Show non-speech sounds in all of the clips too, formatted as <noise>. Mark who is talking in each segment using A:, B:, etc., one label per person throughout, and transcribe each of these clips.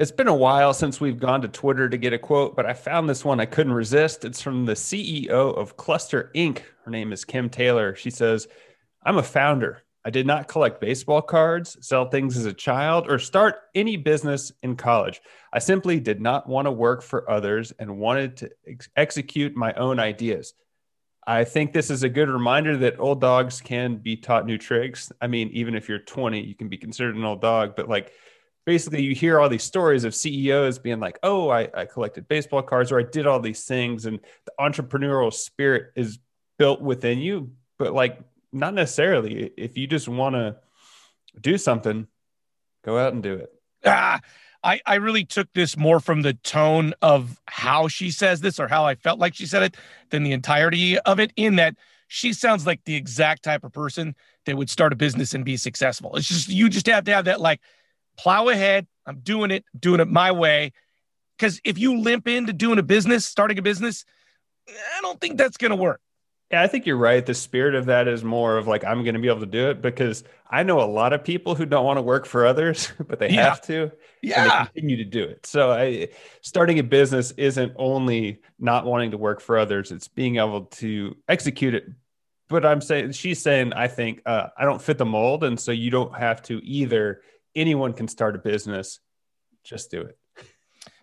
A: It's been a while since we've gone to Twitter to get a quote, but I found this one I couldn't resist. It's from the CEO of Cluster Inc. Her name is Kim Taylor. She says, I'm a founder. I did not collect baseball cards, sell things as a child, or start any business in college. I simply did not want to work for others and wanted to ex- execute my own ideas. I think this is a good reminder that old dogs can be taught new tricks. I mean, even if you're 20, you can be considered an old dog, but like basically you hear all these stories of CEOs being like, oh, I, I collected baseball cards or I did all these things. And the entrepreneurial spirit is built within you, but like not necessarily. If you just want to do something, go out and do it.
B: Ah, I, I really took this more from the tone of how she says this or how I felt like she said it than the entirety of it, in that she sounds like the exact type of person that would start a business and be successful. It's just, you just have to have that, like, plow ahead. I'm doing it, doing it my way. Because if you limp into doing a business, starting a business, I don't think that's going to work.
A: Yeah, I think you're right. The spirit of that is more of like, I'm going to be able to do it because I know a lot of people who don't want to work for others, <laughs> but they yeah. have to.
B: Yeah.
A: continue to do it. So I, starting a business isn't only not wanting to work for others, it's being able to execute it. But I'm saying, she's saying, I think uh, I don't fit the mold. And so you don't have to either. Anyone can start a business. Just do it.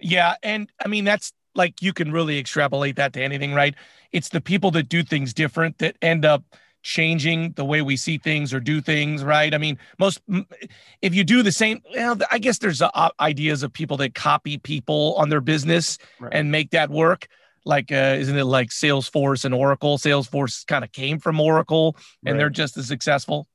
B: Yeah. And I mean, that's like you can really extrapolate that to anything, right? It's the people that do things different that end up changing the way we see things or do things, right? I mean, most if you do the same, well, I guess there's uh, ideas of people that copy people on their business right. and make that work. Like, uh, isn't it like Salesforce and Oracle? Salesforce kind of came from Oracle, and right. they're just as successful.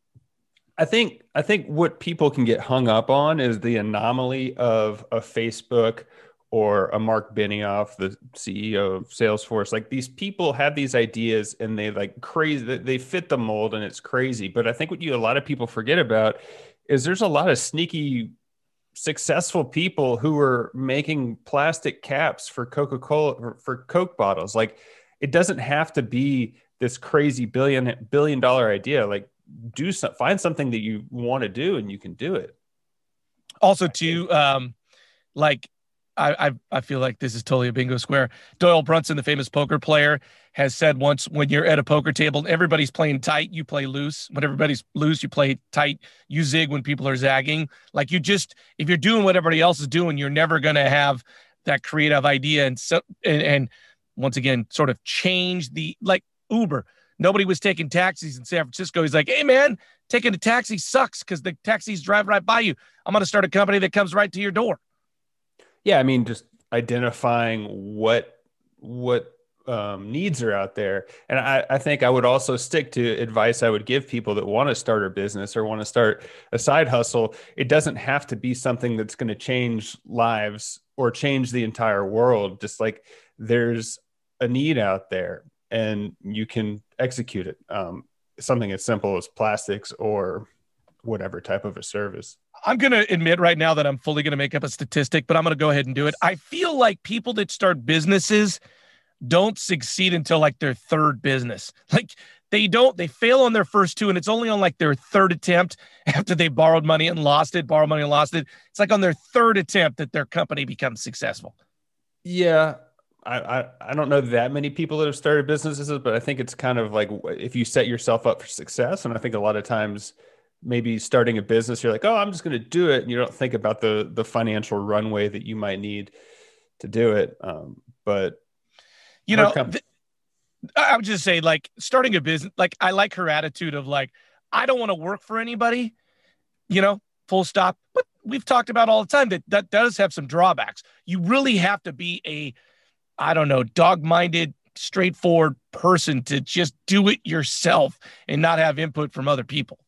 A: I think I think what people can get hung up on is the anomaly of a Facebook or a Mark Benioff, the CEO of Salesforce. Like these people have these ideas and they like crazy, they fit the mold and it's crazy. But I think what you a lot of people forget about is there's a lot of sneaky successful people who are making plastic caps for Coca-Cola for Coke bottles. Like it doesn't have to be this crazy billion billion dollar idea. Like do some find something that you want to do and you can do it.
B: Also, to um, like I, I, I feel like this is totally a bingo square. Doyle Brunson, the famous poker player, has said once when you're at a poker table, everybody's playing tight, you play loose. When everybody's loose, you play tight. You zig when people are zagging. Like you just, if you're doing what everybody else is doing, you're never going to have that creative idea. And so, and, and once again, sort of change the like Uber. Nobody was taking taxis in San Francisco. He's like, hey, man, taking a taxi sucks because the taxis drive right by you. I'm going to start a company that comes right to your door
A: yeah, I mean, just identifying what what um, needs are out there. And I, I, think I would also stick to advice I would give people that want to start a business or want to start a side hustle. It doesn't have to be something that's going to change lives or change the entire world. Just like there's a need out there and you can execute it. Um, something as simple as plastics or whatever type of a service.
B: I'm going to admit right now that I'm fully going to make up a statistic, but I'm going to go ahead and do it. I feel like people that start businesses don't succeed until like their third business. <laughs> Like they don't, they fail on their first two, and it's only on like their third attempt <laughs> after they borrowed money and lost it, borrowed money and lost it. It's like on their third attempt that their company becomes successful.
A: Yeah. I, I, I don't know that many people that have started businesses, but I think it's kind of like if you set yourself up for success. And I think a lot of times maybe starting a business you're like oh i'm just going to do it and you don't think about the the financial runway that you might need to do it um, but
B: you know th- i would just say like starting a business like i like her attitude of like i don't want to work for anybody you know full stop but we've talked about all the time that that does have some drawbacks you really have to be a i don't know dog-minded straightforward person to just do it yourself and not have input from other people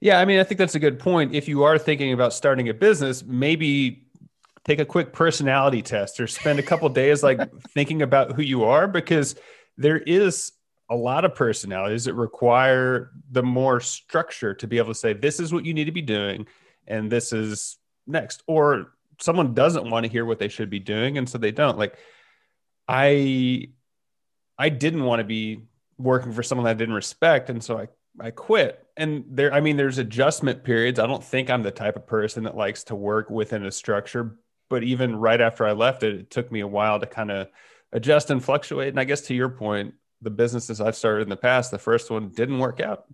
A: yeah, I mean, I think that's a good point. If you are thinking about starting a business, maybe take a quick personality test or spend a couple days like <laughs> thinking about who you are because there is a lot of personalities that require the more structure to be able to say this is what you need to be doing and this is next or someone doesn't want to hear what they should be doing and so they don't like i i didn't want to be working for someone that I didn't respect and so i i quit. And there i mean there's adjustment periods. I don't think i'm the type of person that likes to work within a structure but even right after i left it it took me a while to kind of adjust and fluctuate. And i guess to your point the businesses i've started in the past the first one didn't work out.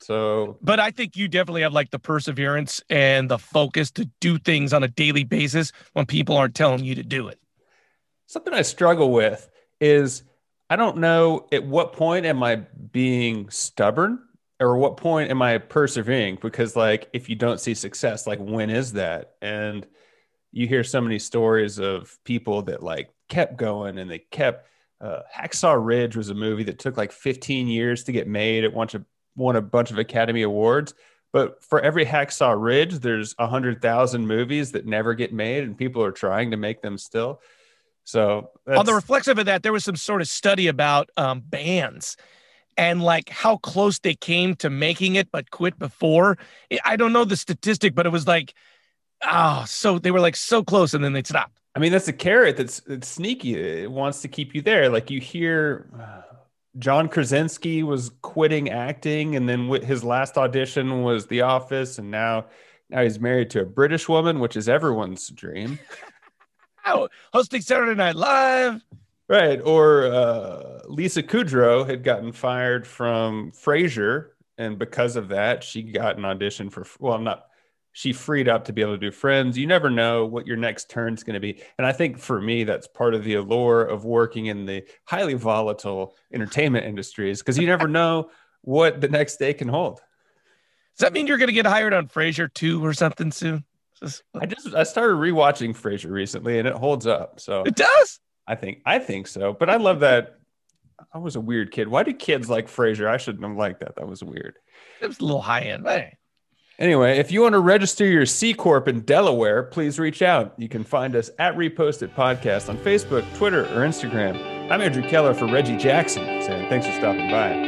A: So,
B: but I think you definitely have like the perseverance and the focus to do things on a daily basis when people aren't telling you to do it.
A: Something I struggle with is I don't know at what point am I being stubborn or what point am I persevering? Because, like, if you don't see success, like, when is that? And you hear so many stories of people that like kept going and they kept. Uh, Hacksaw Ridge was a movie that took like 15 years to get made. It won a won a bunch of Academy Awards. But for every Hacksaw Ridge, there's a hundred thousand movies that never get made, and people are trying to make them still. So
B: on the reflexive of that, there was some sort of study about um, bands and like how close they came to making it, but quit before. I don't know the statistic, but it was like, oh, so they were like so close, and then they stopped.
A: I mean, that's a carrot that's, that's sneaky. It wants to keep you there. Like you hear. Uh, John Krasinski was quitting acting, and then his last audition was The Office, and now now he's married to a British woman, which is everyone's dream. <laughs>
B: hosting Saturday Night Live.
A: Right. Or uh, Lisa Kudrow had gotten fired from Frasier, and because of that, she got an audition for well, I'm not she freed up to be able to do friends. You never know what your next turn is going to be. And I think for me, that's part of the allure of working in the highly volatile entertainment industries because you never <laughs> know what the next day can hold.
B: Does that mean you're going to get hired on Frasier 2 or something soon?
A: I just I started rewatching Frasier recently and it holds up. So
B: it does.
A: I think I think so. But I love that. I was a weird kid. Why do kids like Frasier? I shouldn't have liked that. That was weird.
B: It was a little high end. Hey.
A: Anyway, if you want to register your C Corp in Delaware, please reach out. You can find us at Reposted Podcast on Facebook, Twitter, or Instagram. I'm Andrew Keller for Reggie Jackson saying thanks for stopping by.